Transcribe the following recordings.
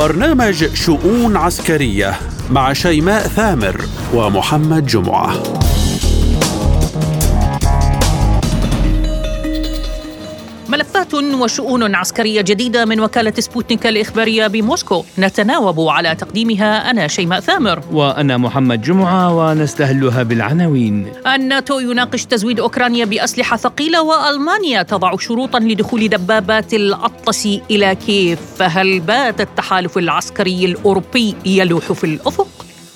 برنامج شؤون عسكرية مع شيماء ثامر ومحمد جمعة. ملفات وشؤون عسكرية جديدة من وكالة سبوتنيك الإخبارية بموسكو. نتناوب على تقديمها أنا شيماء ثامر. وأنا محمد جمعة ونستهلها بالعناوين. الناتو يناقش تزويد أوكرانيا بأسلحة ثقيلة وألمانيا تضع شروطا لدخول دبابات الأطلس إلى كيف فهل بات التحالف العسكري الأوروبي يلوح في الأفق؟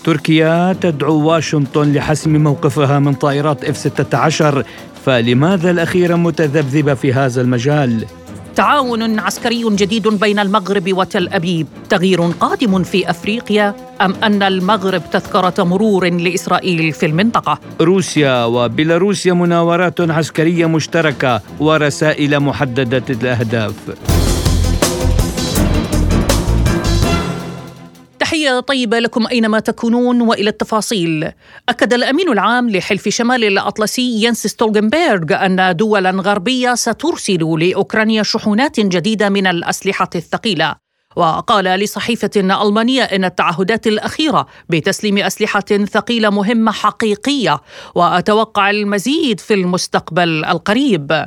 تركيا تدعو واشنطن لحسم موقفها من طائرات إف 16 فلماذا الأخيرة متذبذبة في هذا المجال؟ تعاون عسكري جديد بين المغرب وتل أبيب. تغيير قادم في أفريقيا أم أن المغرب تذكرة مرور لإسرائيل في المنطقة؟ روسيا وبيلاروسيا مناورات عسكرية مشتركة ورسائل محددة الأهداف. تحية طيبة لكم أينما تكونون وإلى التفاصيل. أكد الأمين العام لحلف شمال الأطلسي ينس ستولغنبيرغ أن دولا غربية سترسل لأوكرانيا شحنات جديدة من الأسلحة الثقيلة. وقال لصحيفة ألمانية إن التعهدات الأخيرة بتسليم أسلحة ثقيلة مهمة حقيقية وأتوقع المزيد في المستقبل القريب.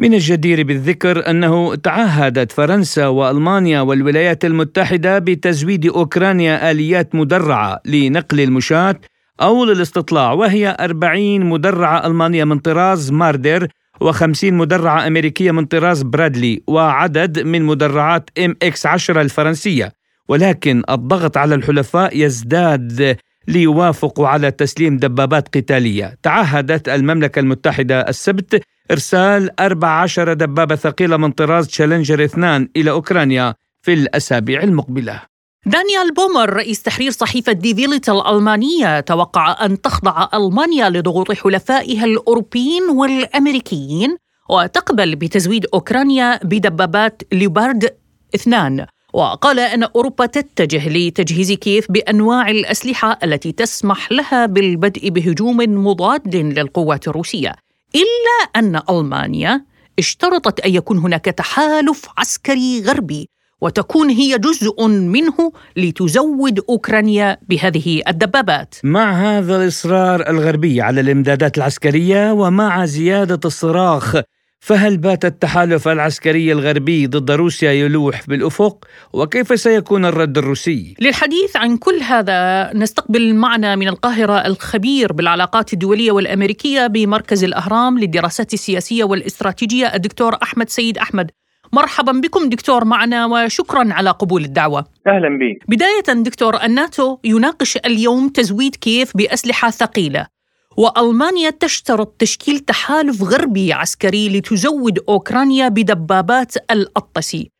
من الجدير بالذكر أنه تعهدت فرنسا وألمانيا والولايات المتحدة بتزويد أوكرانيا آليات مدرعة لنقل المشاة أو للاستطلاع وهي 40 مدرعة ألمانية من طراز ماردر و50 مدرعة أمريكية من طراز برادلي وعدد من مدرعات إم إكس 10 الفرنسية. ولكن الضغط على الحلفاء يزداد ليوافقوا على تسليم دبابات قتالية. تعهدت المملكة المتحدة السبت إرسال 14 دبابة ثقيلة من طراز تشالنجر 2 إلى أوكرانيا في الأسابيع المقبلة. دانيال بومر رئيس تحرير صحيفة دي فيليت الألمانية توقع أن تخضع ألمانيا لضغوط حلفائها الأوروبيين والأمريكيين وتقبل بتزويد أوكرانيا بدبابات ليوبارد اثنان. وقال أن أوروبا تتجه لتجهيز كيف بأنواع الأسلحة التي تسمح لها بالبدء بهجوم مضاد للقوات الروسية إلا أن ألمانيا اشترطت أن يكون هناك تحالف عسكري غربي وتكون هي جزء منه لتزود أوكرانيا بهذه الدبابات. مع هذا الإصرار الغربي على الإمدادات العسكرية ومع زيادة الصراخ فهل بات التحالف العسكري الغربي ضد روسيا يلوح بالأفق وكيف سيكون الرد الروسي للحديث عن كل هذا نستقبل معنا من القاهرة الخبير بالعلاقات الدولية والأمريكية بمركز الأهرام للدراسات السياسية والإستراتيجية الدكتور أحمد سيد أحمد مرحبا بكم دكتور معنا وشكرا على قبول الدعوة. أهلا بك. بداية دكتور الناتو يناقش اليوم تزويد كيف بأسلحة ثقيلة. وألمانيا تشترط تشكيل تحالف غربي عسكري لتزود أوكرانيا بدبابات الأطلسي.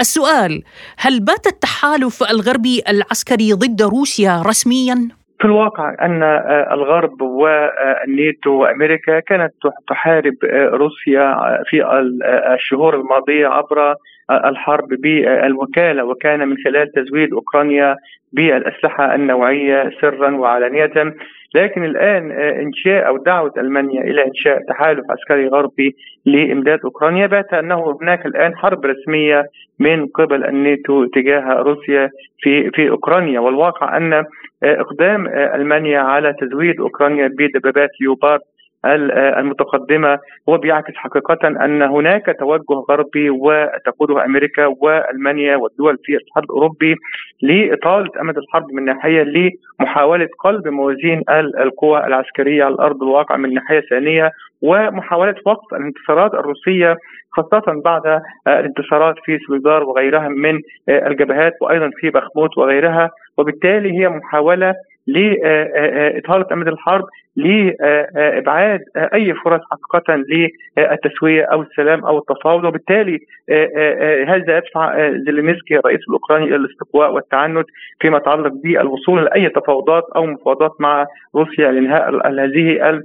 السؤال هل بات التحالف الغربي العسكري ضد روسيا رسميا؟ في الواقع أن الغرب والناتو وأمريكا كانت تحارب روسيا في الشهور الماضية عبر الحرب بالوكالة وكان من خلال تزويد أوكرانيا بالأسلحة النوعية سرا وعلانيه. لكن الآن إنشاء أو دعوة ألمانيا إلى إنشاء تحالف عسكري غربي لإمداد أوكرانيا. بات أنه هناك الآن حرب رسمية من قبل الناتو تجاه روسيا في في أوكرانيا. والواقع أن إقدام ألمانيا على تزويد أوكرانيا بدبابات ليوبارد المتقدمة هو بيعكس حقيقة أن هناك توجه غربي وتقوده أمريكا وألمانيا والدول في الاتحاد الأوروبي لإطالة أمد الحرب من ناحية لمحاولة قلب موازين القوى العسكرية على ارض الواقع من ناحية ثانية ومحاولة وقف الانتصارات الروسية خاصة بعد الانتصارات في سوليدار وغيرها من الجبهات وأيضا في بخموت وغيرها وبالتالي هي محاولة لإطالة أمد الحرب لإبعاد أي فرص حقيقة للتسوية أو السلام أو التفاوض؟ وبالتالي هذا يدفع زيلينسكي الرئيس الأوكراني إلى الاستقواء والتعنت فيما يتعلق بالوصول لأي تفاوضات أو مفاوضات مع روسيا لإنهاء هذه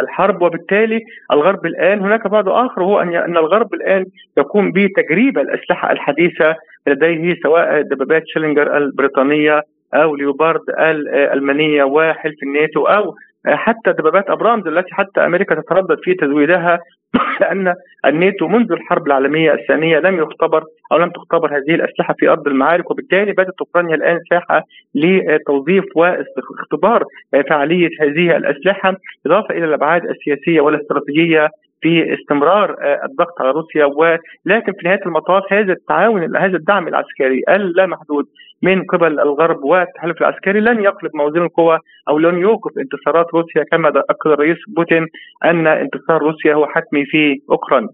الحرب؟ وبالتالي الغرب الآن هناك بعد آخر هو أن الغرب الآن يقوم بتجريب الأسلحة الحديثة لديه سواء دبابات شيلينجر البريطانية أو ليوبارد الالمانيه وحلف الناتو أو حتى دبابات أبرامز التي حتى أمريكا تتردد في تزويدها لأن الناتو منذ الحرب العالمية الثانية لم يختبر أو لم تختبر هذه الأسلحة في أرض المعارك وبالتالي بدأت أوكرانيا الآن ساحة لتوظيف واختبار فعالية هذه الأسلحة إضافة إلى الأبعاد السياسية والاستراتيجية في استمرار الضغط على روسيا ولكن في نهاية المطاف هذا التعاون هذا الدعم العسكري اللامحدود من قبل الغرب والتحالف العسكري لن يقلب موازين القوى أو لن يوقف انتصارات روسيا كما أكد الرئيس بوتين أن انتصار روسيا هو حتمي في اوكرانيا.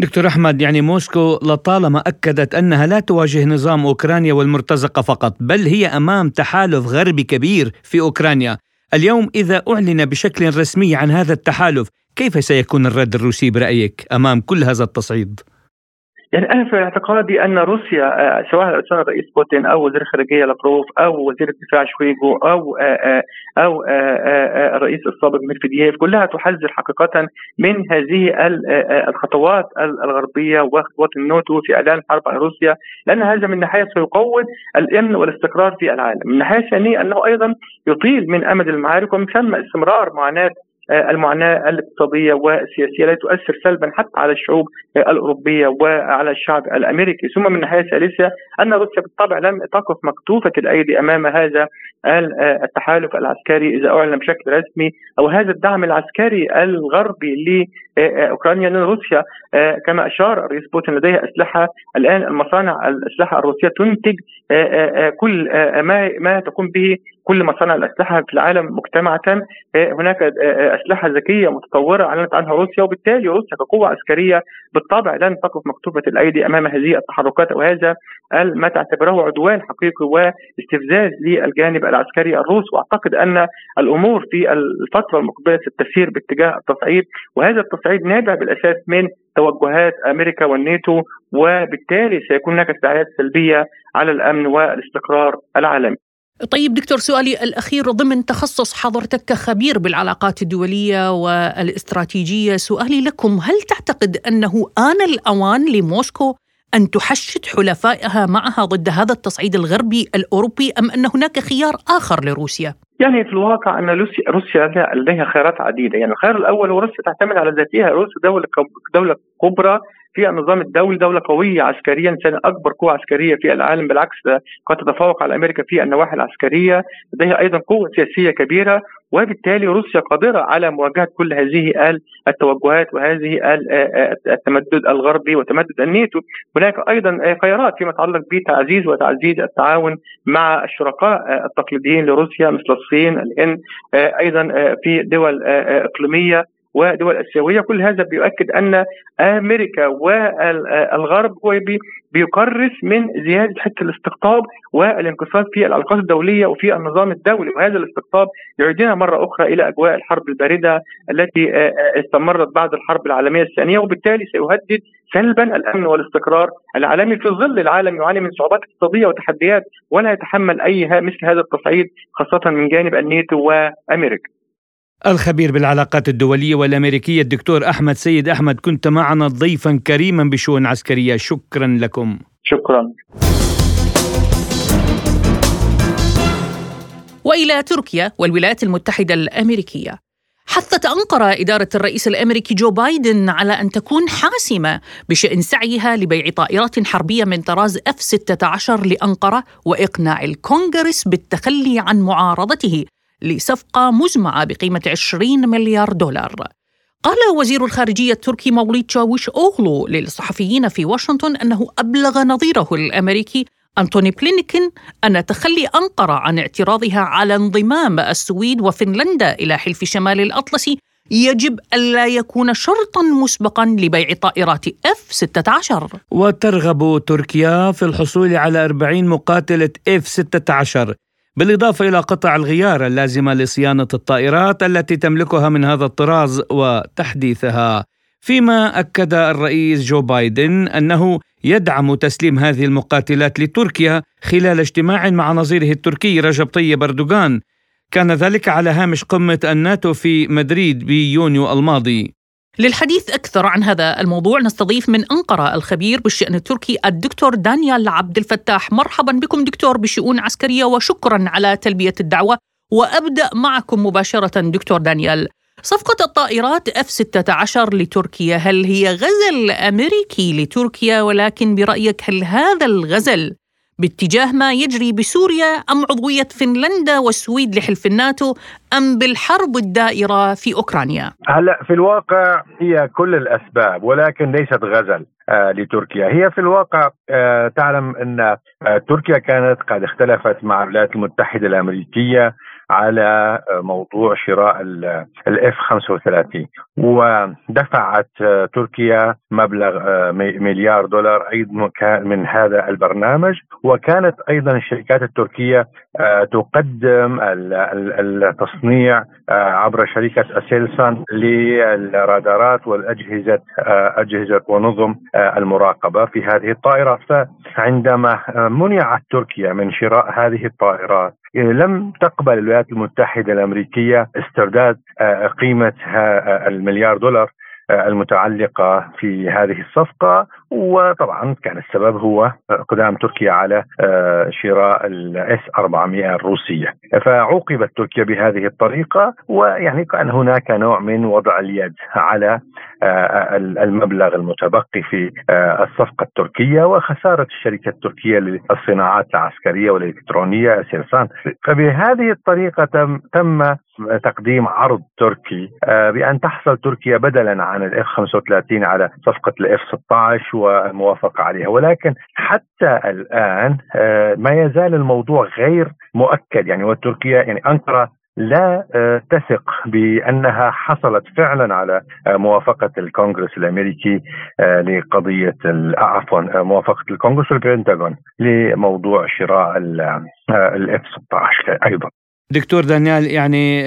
دكتور أحمد يعني موسكو لطالما أكدت أنها لا تواجه نظام أوكرانيا والمرتزقة فقط بل هي أمام تحالف غربي كبير في أوكرانيا اليوم إذا أعلن بشكل رسمي عن هذا التحالف كيف سيكون الرد الروسي برأيك أمام كل هذا التصعيد؟ يعني أنا في اعتقادي أن روسيا آه، سواء كان الرئيس بوتين أو وزير الخارجية لافروف أو وزير الدفاع شويغو أو آه، آه، أو الرئيس السابق ميدفيدييف كلها تحذر حقيقة من هذه الخطوات الغربية وخطوات الناتو في إعلان الحرب على روسيا لأن هذا من ناحية سيقوض الأمن والاستقرار في العالم، من ناحية ثانية أنه أيضا يطيل من أمد المعارك ومن ثم استمرار معاناة المعاناة الاقتصادية والسياسية التي تؤثر سلبا حتى على الشعوب الأوروبية وعلى الشعب الأمريكي، ثم من الناحيه الثالثه أن روسيا بالطبع لم تقف مكتوفة الأيدي أمام هذا آه، التحالف العسكري إذا أعلن بشكل رسمي أو هذا الدعم العسكري الغربي لاوكرانيا لأن روسيا آه، كما أشار الرئيس بوتين لديها أسلحة الآن المصانع الأسلحة الروسية تنتج كل ما تقوم به كل مصانع الأسلحة في العالم مجتمعة هناك أسلحة ذكية متطورة أعلنت عنها روسيا وبالتالي روسيا كقوة عسكرية بالطبع لن تقف مكتوبة الأيدي أمام هذه التحركات أو هذا ما تعتبره عدوان حقيقي واستفزاز للجانب العسكري الروسي وأعتقد أن الأمور في الفترة المقبلة ستسير باتجاه التصعيد وهذا التصعيد نابع بالأساس من توجهات أمريكا والناتو وبالتالي سيكون هناك تداعيات سلبية على الأمن والاستقرار العالمي. طيب دكتور سؤالي الأخير ضمن تخصص حضرتك كخبير بالعلاقات الدولية والإستراتيجية سؤالي لكم هل تعتقد أنه آن الأوان لموسكو أن تحشد حلفائها معها ضد هذا التصعيد الغربي الأوروبي أم أن هناك خيار آخر لروسيا؟ يعني في الواقع أن روسيا لديها خيارات عديدة، يعني الخيار الأول هو روسيا تعتمد على ذاتها، روسيا دولة دولة كبرى في النظام الدولي دولة قوية عسكريا ثاني أكبر قوة عسكرية في العالم بالعكس قد تتفوق على أمريكا في النواحي العسكرية. لديها أيضا قوة سياسية كبيرة وبالتالي روسيا قادرة على مواجهة كل هذه التوجهات وهذه التمدد الغربي وتمدد الناتو. هناك أيضا خيارات فيما يتعلق بتعزيز وتعزيز التعاون مع الشركاء التقليديين لروسيا مثل الصين الهند أيضا في دول إقليمية. ودول اسيويه كل هذا بيؤكد أن أمريكا والغرب هو بيكرس من زيادة حتة الاستقطاب والانقسام في العلاقات الدولية وفي النظام الدولي. وهذا الاستقطاب يعيدنا مرة أخرى إلى أجواء الحرب الباردة التي آه، آه، استمرت بعد الحرب العالمية الثانية. وبالتالي سيهدد سلبا الأمن والاستقرار العالمي في ظل العالم يعاني من صعوبات اقتصادية وتحديات ولا يتحمل اي مثل هذا التصعيد خاصة من جانب الناتو وأمريكا. الخبير بالعلاقات الدولية والأمريكية الدكتور أحمد سيد أحمد كنت معنا ضيفا كريما بشؤون عسكرية. شكرا لكم. شكرا. وإلى تركيا والولايات المتحدة الأمريكية. حثت أنقرة إدارة الرئيس الأمريكي جو بايدن على أن تكون حاسمة بشأن سعيها لبيع طائرات حربية من طراز F-16 لأنقرة وإقناع الكونغرس بالتخلي عن معارضته. لصفقة مجمعة بقيمة 20 مليار دولار. قال وزير الخارجية التركي موليد تشاويش أوغلو للصحفيين في واشنطن أنه أبلغ نظيره الأمريكي أنتوني بلينكين أن تخلي أنقرة عن اعتراضها على انضمام السويد وفنلندا إلى حلف شمال الأطلسي يجب ألا يكون شرطا مسبقا لبيع طائرات F-16 وترغب تركيا في الحصول على 40 مقاتلة F-16 بالإضافة إلى قطع الغيار اللازمة لصيانة الطائرات التي تملكها من هذا الطراز وتحديثها. فيما أكد الرئيس جو بايدن أنه يدعم تسليم هذه المقاتلات لتركيا خلال اجتماع مع نظيره التركي رجب طيب أردوغان. كان ذلك على هامش قمة الناتو في مدريد بيونيو الماضي. للحديث أكثر عن هذا الموضوع نستضيف من أنقرة الخبير بالشأن التركي الدكتور دانيال عبد الفتاح. مرحبا بكم دكتور بشؤون عسكرية وشكرا على تلبية الدعوة. وأبدأ معكم مباشرة دكتور دانيال. صفقة الطائرات F-16 لتركيا هل هي غزل أمريكي لتركيا؟ ولكن برأيك هل هذا الغزل باتجاه ما يجري بسوريا أم عضوية فنلندا والسويد لحلف الناتو أم بالحرب الدائرة في أوكرانيا؟ هلا في الواقع هي كل الأسباب ولكن ليست غزل آه لتركيا. هي في الواقع آه تعلم أن آه تركيا كانت قد اختلفت مع الولايات المتحدة الأمريكية على موضوع شراء الاف 35 ودفعت تركيا مبلغ مليار دولار أيضا من هذا البرنامج. وكانت أيضا الشركات التركية تقدم التصنيع عبر شركة أسيلسان للرادارات والأجهزة أجهزة ونظم المراقبة في هذه الطائرات فعندما منعت تركيا من شراء هذه الطائرات لم تقبل الولايات المتحدة الأمريكية استرداد قيمه المليار دولار المتعلقة في هذه الصفقة. وطبعا كان السبب هو اقدام تركيا على شراء الإس 400 الروسية. فعوقبت تركيا بهذه الطريقة ويعني كان هناك نوع من وضع اليد على المبلغ المتبقي في الصفقة التركية وخسارة الشركة التركية للصناعات العسكرية والإلكترونية سيرسان. فبهذه الطريقة تم, تم تقديم عرض تركي بأن تحصل تركيا بدلا عن الإف 35 على صفقة الإف 16 والموافقة عليها. ولكن حتى الآن ما يزال الموضوع غير مؤكد. يعني وتركيا يعني أنقرة لا تثق بأنها حصلت فعلا على موافقة الكونغرس الأمريكي لقضية عفوا موافقة الكونغرس والبنتاغون لموضوع شراء الاف 16 أيضا. دكتور دانيال يعني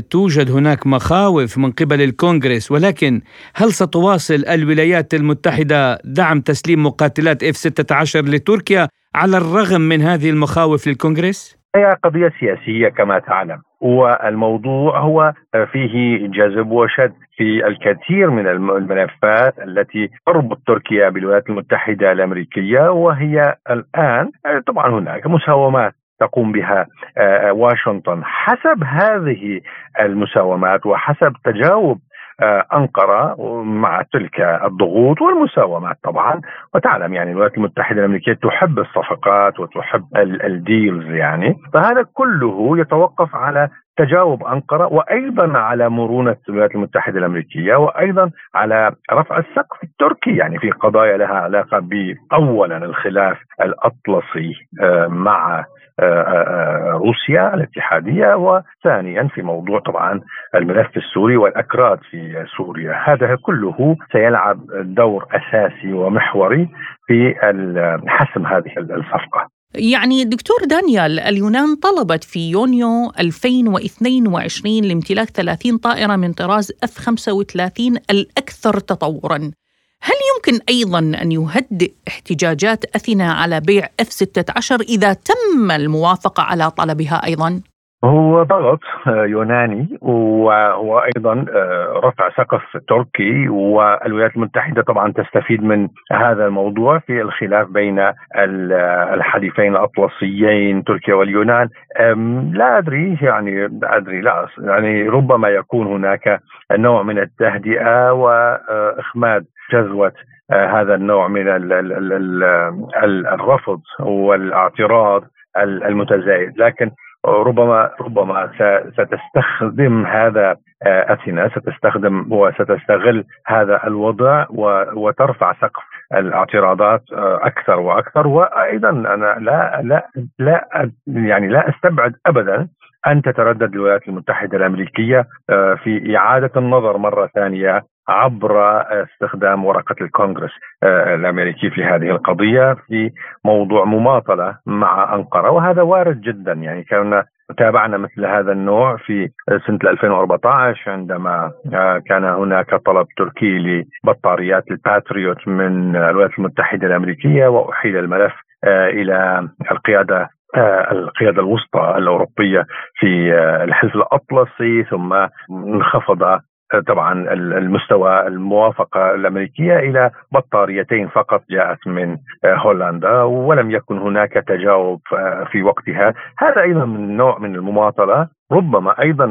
توجد هناك مخاوف من قبل الكونغرس ولكن هل ستواصل الولايات المتحدة دعم تسليم مقاتلات إف 16 لتركيا على الرغم من هذه المخاوف للكونغرس؟ هي قضية سياسية كما تعلم والموضوع هو فيه جذب وشد في الكثير من الملفات التي تربط تركيا بالولايات المتحدة الأمريكية وهي الآن طبعا هناك مساومات تقوم بها واشنطن. حسب هذه المساومات وحسب تجاوب أنقرة مع تلك الضغوط والمساومات طبعا. وتعلم يعني الولايات المتحدة الأمريكية تحب الصفقات وتحب الديلز يعني. فهذا كله يتوقف على تجاوب أنقرة وأيضا على مرونة الولايات المتحدة الأمريكية وأيضا على رفع السقف التركي يعني في قضايا لها علاقة باولا الخلاف الأطلسي مع روسيا الاتحادية وثانيا في موضوع طبعا الملف السوري والأكراد في سوريا. هذا كله سيلعب دور أساسي ومحوري في حسم هذه الصفقة. يعني دكتور دانيال اليونان طلبت في يونيو 2022 لامتلاك 30 طائرة من طراز F-35 الأكثر تطورا هل يمكن أيضا أن يهدئ احتجاجات أثينا على بيع اف 16 إذا تم الموافقة على طلبها أيضا؟ هو ضغط يوناني وهو أيضا رفع سقف تركي والولايات المتحدة طبعا تستفيد من هذا الموضوع في الخلاف بين الحليفين الأطلسيين تركيا واليونان. لا أدري يعني لا أدري لا يعني ربما يكون هناك نوع من التهدئة واخماد جذوة هذا النوع من الرفض والإعتراض المتزايد. لكن ربما ربما ستستخدم هذا أثينا ستستخدم وستستغل هذا الوضع وترفع سقف الاعتراضات أكثر وأكثر. وأيضا أنا لا لا لا يعني لا أستبعد ابدا أن تتردد الولايات المتحدة الأمريكية في إعادة النظر مرة ثانية عبر استخدام ورقة الكونغرس الأمريكي في هذه القضية في موضوع مماطلة مع أنقرة وهذا وارد جدا. يعني كنا تابعنا مثل هذا النوع في سنة 2014 عندما كان هناك طلب تركي لبطاريات الباتريوت من الولايات المتحدة الأمريكية وأحيل الملف إلى القيادة القيادة الوسطى الأوروبية في الحزب الأطلسي ثم انخفض طبعا المستوى الموافقة الأمريكية إلى بطاريتين فقط جاءت من هولندا ولم يكن هناك تجاوب في وقتها. هذا أيضا من نوع من المماطلة. ربما أيضا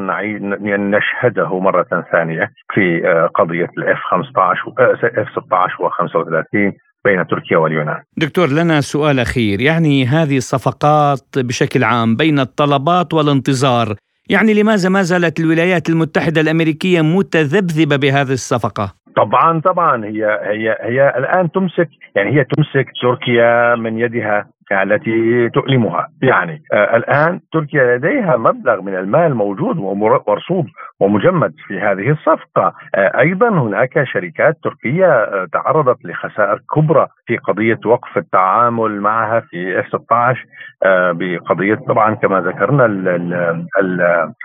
نشهده مرة ثانية في قضية ال F-15 F-16 و 35 بين تركيا واليونان. دكتور لنا سؤال أخير، يعني هذه الصفقات بشكل عام بين الطلبات والانتظار، يعني لماذا ما زالت الولايات المتحدة الأمريكية متذبذبة بهذه الصفقة؟ طبعا طبعا هي هي هي الآن تمسك يعني هي تمسك تركيا من يدها التي تؤلمها. يعني آه الآن تركيا لديها مبلغ من المال موجود ومرصود ومجمد في هذه الصفقة. آه أيضا هناك شركات تركية آه تعرضت لخسائر كبرى في قضية وقف التعامل معها في F-16 آه بقضية طبعا كما ذكرنا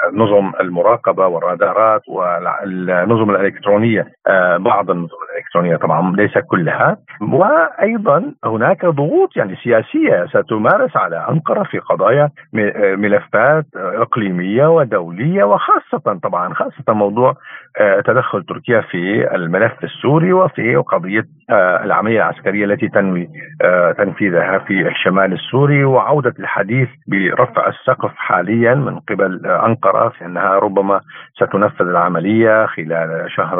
النظم المراقبة والرادارات والنظم الإلكترونية. بعض النظم الإلكترونية طبعا ليس كلها. وأيضا هناك ضغوط يعني سياسية ستمارس على أنقرة في قضايا ملفات إقليمية ودولية وخاصة طبعا خاصة موضوع آه، تدخل تركيا في الملف السوري وفي قضية آه، العملية العسكرية التي تنوي آه، تنفيذها في الشمال السوري وعودة الحديث برفع السقف حاليا من قبل أنقرة في أنها ربما ستنفذ العملية خلال شهر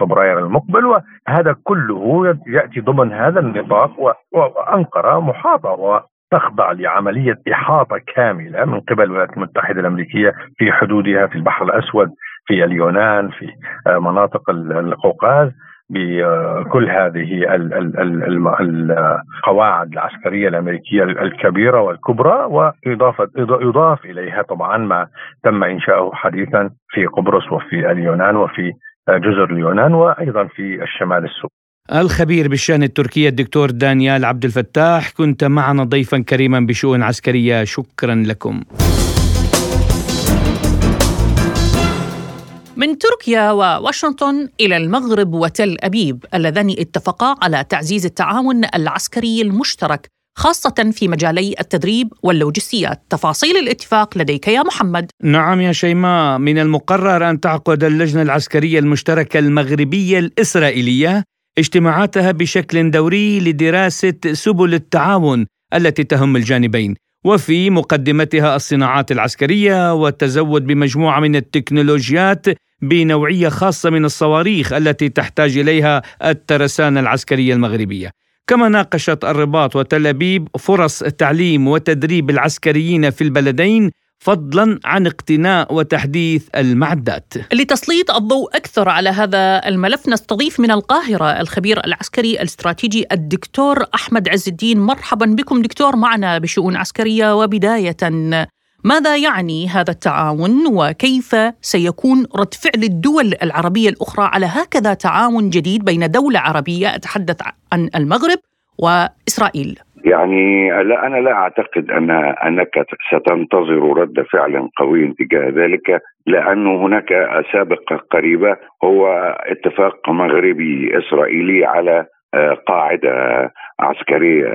فبراير المقبل وهذا كله يأتي ضمن هذا النطاق وأنقرة محاطة وتخضع لعملية إحاطة كاملة من قبل الولايات المتحدة الأمريكية في حدودها في البحر الأسود في اليونان في آه، مناطق القوقاز بكل هذه القواعد العسكرية الأمريكية الكبيرة والكبرى وإضافة يضاف إليها طبعا ما تم إنشاؤه حديثا في قبرص وفي اليونان وفي جزر اليونان وأيضا في الشمال السوري. الخبير بالشأن التركية الدكتور دانيال عبد الفتاح كنت معنا ضيفا كريما بشؤون عسكرية. شكرا لكم. من تركيا وواشنطن إلى المغرب وتل أبيب اللذان اتفقا على تعزيز التعاون العسكري المشترك خاصة في مجالي التدريب واللوجستيات. تفاصيل الاتفاق لديك يا محمد. نعم يا شيماء. من المقرر أن تعقد اللجنة العسكرية المشتركة المغربية الإسرائيلية اجتماعاتها بشكل دوري لدراسة سبل التعاون التي تهم الجانبين وفي مقدمتها الصناعات العسكرية والتزود بمجموعة من التكنولوجيات بنوعية خاصة من الصواريخ التي تحتاج إليها الترسانة العسكرية المغربية. كما ناقشت الرباط وتل أبيب فرص تعليم وتدريب العسكريين في البلدين فضلا عن اقتناء وتحديث المعدات. لتسليط الضوء أكثر على هذا الملف نستضيف من القاهرة الخبير العسكري الاستراتيجي الدكتور أحمد عز الدين مرحبا بكم دكتور معنا بشؤون عسكرية وبداية ماذا يعني هذا التعاون وكيف سيكون رد فعل الدول العربية الأخرى على هكذا تعاون جديد بين دولة عربية أتحدث عن المغرب وإسرائيل؟ يعني لا أنا لا أعتقد أن أنك ستنتظر رد فعل قوي تجاه ذلك لأنه هناك سابقه قريبة هو اتفاق مغربي إسرائيلي على آه، قاعدة عسكرية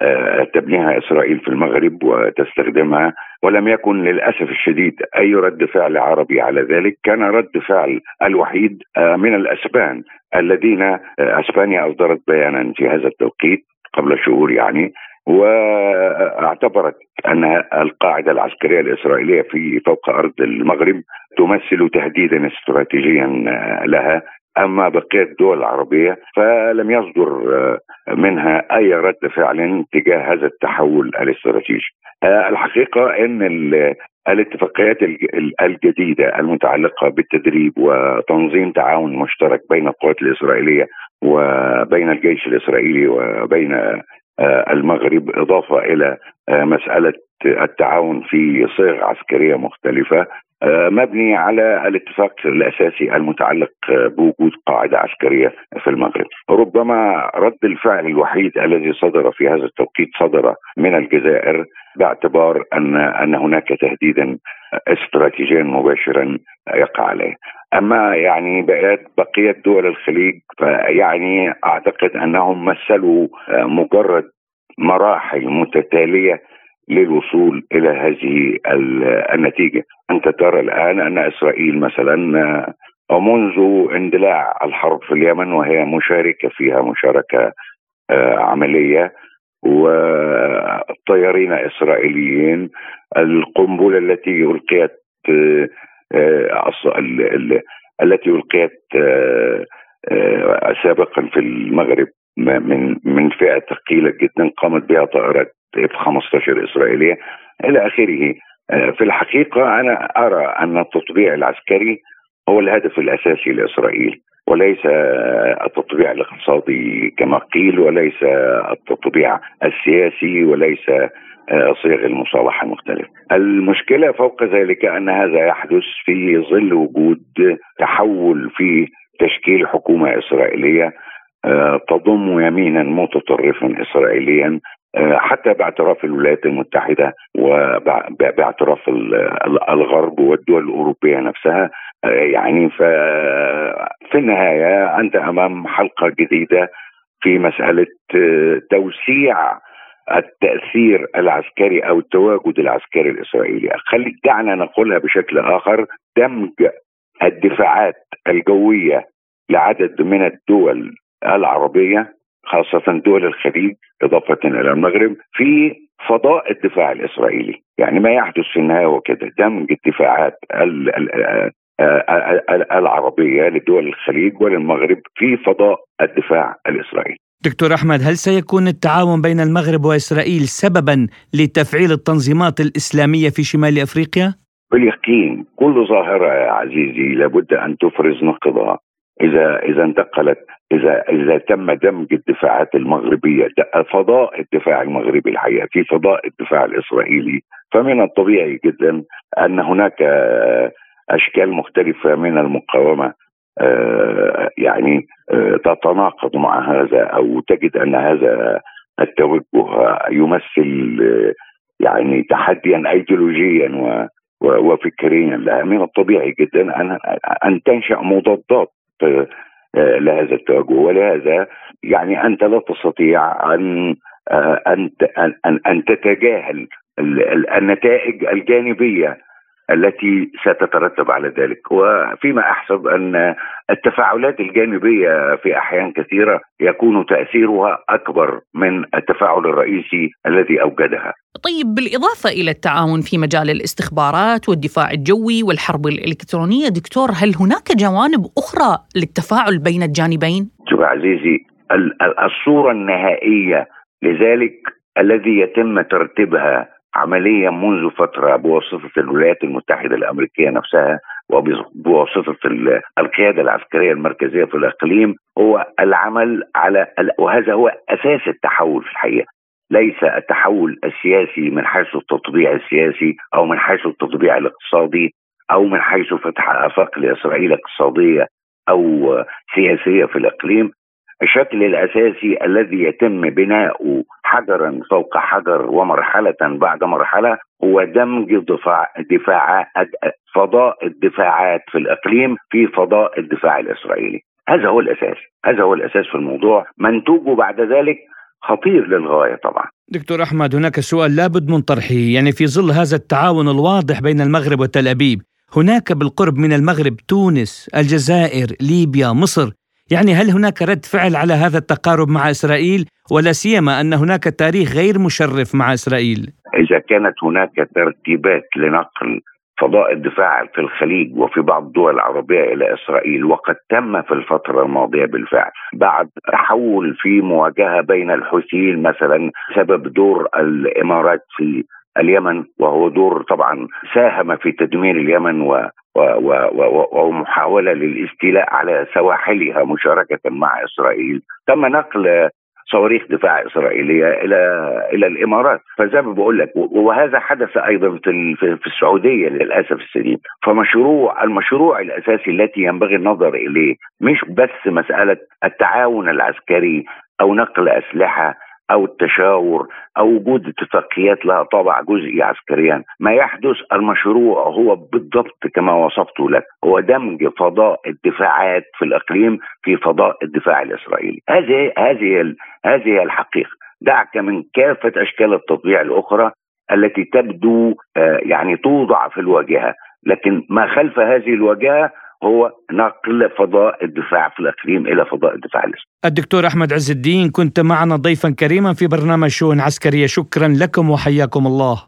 آه، تبنيها إسرائيل في المغرب وتستخدمها ولم يكن للأسف الشديد أي رد فعل عربي على ذلك. كان رد فعل الوحيد آه، من الأسبان الذين أسبانيا أصدرت بيانا في هذا التوقيت. قبل شهور يعني واعتبرت أن القاعدة العسكرية الإسرائيلية في فوق أرض المغرب تمثل تهديدا استراتيجيا لها أما بقية الدول العربية فلم يصدر منها أي رد فعل تجاه هذا التحول الاستراتيجي. الحقيقة إن الاتفاقيات الجديدة المتعلقة بالتدريب وتنظيم تعاون مشترك بين القوات الإسرائيلية وبين الجيش الإسرائيلي وبين آه، المغرب إضافة إلى آه، مسألة التعاون في صيغ عسكرية مختلفة. مبني على الاتفاق الأساسي المتعلق بوجود قاعدة عسكرية في المغرب. ربما رد الفعل الوحيد الذي صدر في هذا التوقيت صدر من الجزائر باعتبار ان أن هناك تهديدا استراتيجيا مباشرا يقع عليه. أما يعني بقية دول الخليج فيعني أعتقد أنهم مثلوا مجرد مراحل متتالية للوصول إلى هذه النتيجة، أنت ترى الآن أن إسرائيل مثلا منذ اندلاع الحرب في اليمن وهي مشاركة فيها مشاركة آه، عملية وطيارين إسرائيليين القنبلة التي ألقيت التي ألقيت سابقا في المغرب من من فئة ثقيلة جدا قامت بها طائرات اف 15 إسرائيلية إلى آخره في الحقيقة أنا أرى أن التطبيع العسكري هو الهدف الأساسي لإسرائيل وليس التطبيع الاقتصادي كما قيل وليس التطبيع السياسي وليس صيغ المصالحة المختلفة. المشكلة فوق ذلك أن هذا يحدث في ظل وجود تحول في تشكيل حكومة إسرائيلية تضم يمينا متطرفا اسرائيليا حتى باعتراف الولايات المتحدة وباعتراف الغرب والدول الأوروبية نفسها. يعني في النهاية أنت أمام حلقة جديدة في مسألة توسيع التأثير العسكري أو التواجد العسكري الإسرائيلي. خلي دعنا نقولها بشكل آخر. دمج الدفاعات الجوية لعدد من الدول العربية خاصة دول الخليج إضافة إلى المغرب في فضاء الدفاع الإسرائيلي. يعني ما يحدث في النهاية هو كده. دمج الدفاعات العربية لدول الخليج وللمغرب في فضاء الدفاع الإسرائيلي. دكتور أحمد هل سيكون التعاون بين المغرب وإسرائيل سببا لتفعيل التنظيمات الإسلامية في شمال أفريقيا؟ باليقين. كل ظاهرة يا عزيزي لابد أن تفرز نقضها. إذا إذا انتقلت إذا إذا تم دمج الدفاعات المغربية فضاء الدفاع المغربي الحقيقة في فضاء الدفاع الإسرائيلي فمن الطبيعي جدا أن هناك أشكال مختلفة من المقاومة يعني تتناقض مع هذا أو تجد أن هذا التوجه يمثل يعني تحديا ايديولوجيا وفكريا لها. من الطبيعي جدا أن أن تنشأ مضادات لهذا التوجه ولهذا يعني أنت لا تستطيع أن أن أن, أن تتجاهل النتائج الجانبية. التي ستترتب على ذلك وفيما أحسب أن التفاعلات الجانبية في أحيان كثيرة يكون تأثيرها أكبر من التفاعل الرئيسي الذي أوجدها. طيب بالإضافة إلى التعاون في مجال الاستخبارات والدفاع الجوي والحرب الإلكترونية دكتور هل هناك جوانب أخرى للتفاعل بين الجانبين؟ شوف عزيزي الصورة النهائية لذلك الذي يتم ترتيبها عمليا منذ فترة بواسطة الولايات المتحدة الأمريكية نفسها وبواسطة القيادة العسكرية المركزية في الإقليم هو العمل على وهذا هو أساس التحول في الحقيقة. ليس التحول السياسي من حيث التطبيع السياسي أو من حيث التطبيع الاقتصادي أو من حيث فتح آفاق لإسرائيل اقتصادية أو سياسية في الإقليم. الشكل الأساسي الذي يتم بناؤه حجرا فوق حجر ومرحلة بعد مرحلة هو دمج دفاع دفاع فضاء الدفاعات في الإقليم في فضاء الدفاع الإسرائيلي. هذا هو الأساس. هذا هو الأساس في الموضوع. منتوجه بعد ذلك خطير للغاية طبعا. دكتور أحمد هناك سؤال لابد من طرحه. يعني في ظل هذا التعاون الواضح بين المغرب وتل أبيب هناك بالقرب من المغرب تونس الجزائر ليبيا مصر يعني هل هناك رد فعل على هذا التقارب مع إسرائيل ولا سيما أن هناك تاريخ غير مشرف مع إسرائيل؟ إذا كانت هناك ترتيبات لنقل فضاء الدفاع في الخليج وفي بعض الدول العربية إلى إسرائيل وقد تم في الفترة الماضية بالفعل بعد تحول في مواجهة بين الحوثيين مثلا سبب دور الإمارات في اليمن وهو دور طبعا ساهم في تدمير اليمن و ومحاوله للاستيلاء على سواحلها مشاركة مع إسرائيل. تم نقل صواريخ دفاع إسرائيلية إلى إلى الإمارات. فزي ما بقول لك وهذا حدث أيضا في في السعودية للأسف الشديد. فمشروع المشروع الأساسي التي ينبغي النظر إليه مش بس مسألة التعاون العسكري أو نقل أسلحة أو التشاور أو وجود اتفاقيات لها طابع جزئي عسكريا. ما يحدث المشروع هو بالضبط كما وصفته لك. هو دمج فضاء الدفاعات في الإقليم في فضاء الدفاع الإسرائيلي. هذه هذه هذه الحقيقة. دعك من كافة أشكال التطبيع الأخرى التي تبدو يعني توضع في الواجهة. لكن ما خلف هذه الواجهة هو نقل فضاء الدفاع في الأقليم إلى فضاء الدفاع الاسرائيلي. الدكتور أحمد عز الدين كنت معنا ضيفا كريما في برنامج شؤون عسكرية شكرا لكم وحياكم الله.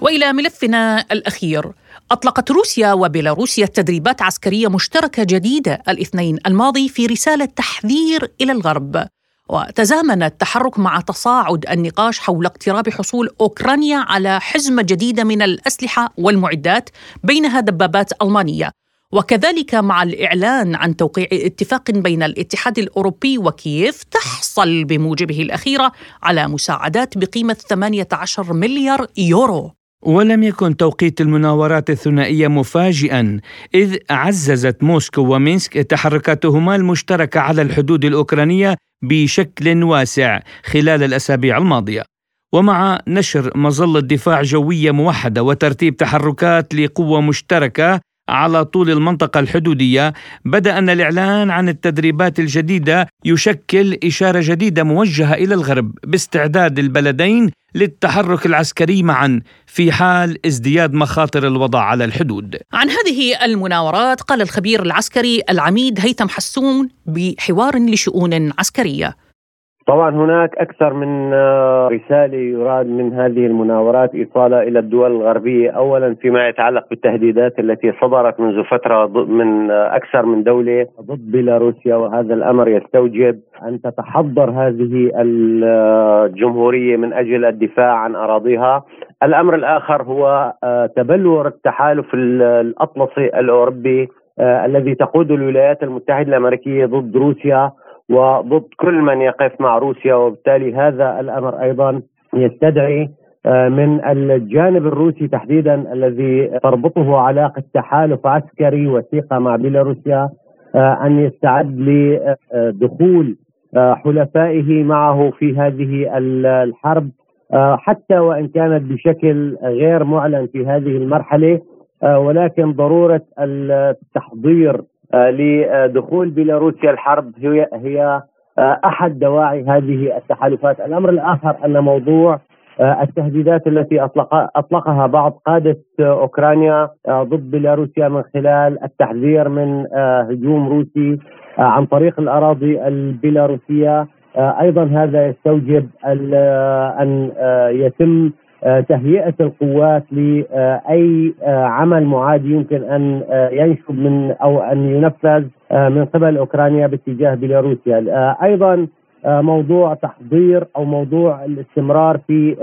وإلى ملفنا الأخير أطلقت روسيا وبيلاروسيا تدريبات عسكرية مشتركة جديدة الاثنين الماضي في رسالة تحذير إلى الغرب وتزامن التحرك مع تصاعد النقاش حول اقتراب حصول أوكرانيا على حزمة جديدة من الأسلحة والمعدات بينها دبابات ألمانية. وكذلك مع الإعلان عن توقيع اتفاق بين الاتحاد الأوروبي وكييف تحصل بموجبه الأخيرة على مساعدات بقيمة 18 مليار يورو. ولم يكن توقيت المناورات الثنائية مفاجئا إذ عززت موسكو ومينسك تحركاتهما المشتركة على الحدود الأوكرانية بشكل واسع خلال الأسابيع الماضية. ومع نشر مظلة دفاع جوية موحدة وترتيب تحركات لقوة مشتركة على طول المنطقة الحدودية بدأ أن الإعلان عن التدريبات الجديدة يشكل إشارة جديدة موجهة إلى الغرب باستعداد البلدين للتحرك العسكري معا في حال ازدياد مخاطر الوضع على الحدود. عن هذه المناورات قال الخبير العسكري العميد هيثم حسون بحوار لشؤون عسكرية. طبعا هناك أكثر من آه، رسالة يراد من هذه المناورات ايصالها إلى الدول الغربية اولا فيما يتعلق بالتهديدات التي صدرت منذ فترة من آه، أكثر من دولة ضد بيلاروسيا وهذا الأمر يستوجب أن تتحضر هذه الجمهورية من أجل الدفاع عن أراضيها. الأمر الآخر هو آه، تبلور التحالف الأطلسي الأوروبي الذي تقود الولايات المتحدة الأمريكية ضد روسيا وضد كل من يقف مع روسيا وبالتالي هذا الأمر أيضا يستدعي آه، من الجانب الروسي تحديدا الذي تربطه علاقة تحالف عسكري وثيقة مع بيلاروسيا آه، أن يستعد لدخول آه، حلفائه معه في هذه الحرب حتى وإن كانت بشكل غير معلن في هذه المرحلة ولكن ضرورة التحضير لدخول بيلاروسيا الحرب. هي هي آه، أحد دواعي هذه التحالفات، الأمر الآخر أن موضوع آه، التهديدات التي اطلق أطلقها بعض قادة أوكرانيا ضد بيلاروسيا من خلال التحذير من هجوم روسي عن طريق الأراضي البيلاروسية. أيضا هذا يستوجب أن يتم آه، تهيئة القوات لاي آه، عمل معادي يمكن أن آه، ينشب من أو أن ينفذ من قبل أوكرانيا باتجاه بيلاروسيا. أيضا موضوع تحضير أو موضوع الاستمرار في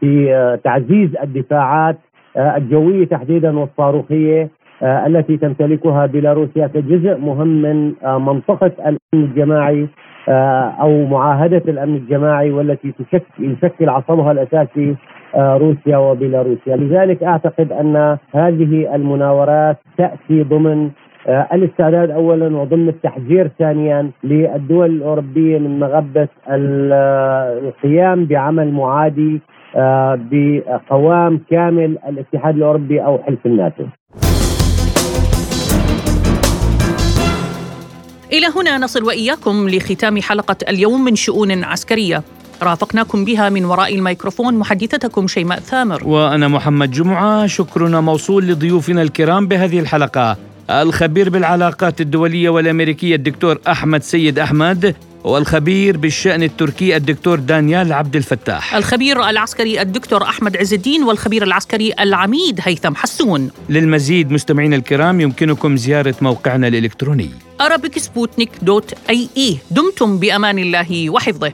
في تعزيز الدفاعات الجوية تحديدا والصاروخية التي تمتلكها بيلاروسيا كجزء مهم من منطقة الأمن الجماعي. آه، أو معاهدة الأمن الجماعي والتي يشكل عصبها الأساسي آه، روسيا وبيلاروسيا، لذلك أعتقد أن هذه المناورات تأتي ضمن آه، الاستعداد اولا وضمن التحذير ثانيا للدول الأوروبية من مغبة القيام بعمل معادي بقوام كامل الاتحاد الأوروبي أو حلف الناتو. إلى هنا نصل وإياكم لختام حلقة اليوم من شؤون عسكرية. رافقناكم بها من وراء الميكروفون محدثتكم شيماء ثامر. وأنا محمد جمعة. شكرنا موصول لضيوفنا الكرام بهذه الحلقة. الخبير بالعلاقات الدولية والأمريكية الدكتور أحمد سيد أحمد والخبير بالشأن التركي الدكتور دانيال عبد الفتاح. الخبير العسكري الدكتور أحمد عز الدين والخبير العسكري العميد هيثم حسون. للمزيد مستمعين الكرام يمكنكم زيارة موقعنا الإلكتروني. Arabicsputnik.ie دمتم بأمان الله وحفظه.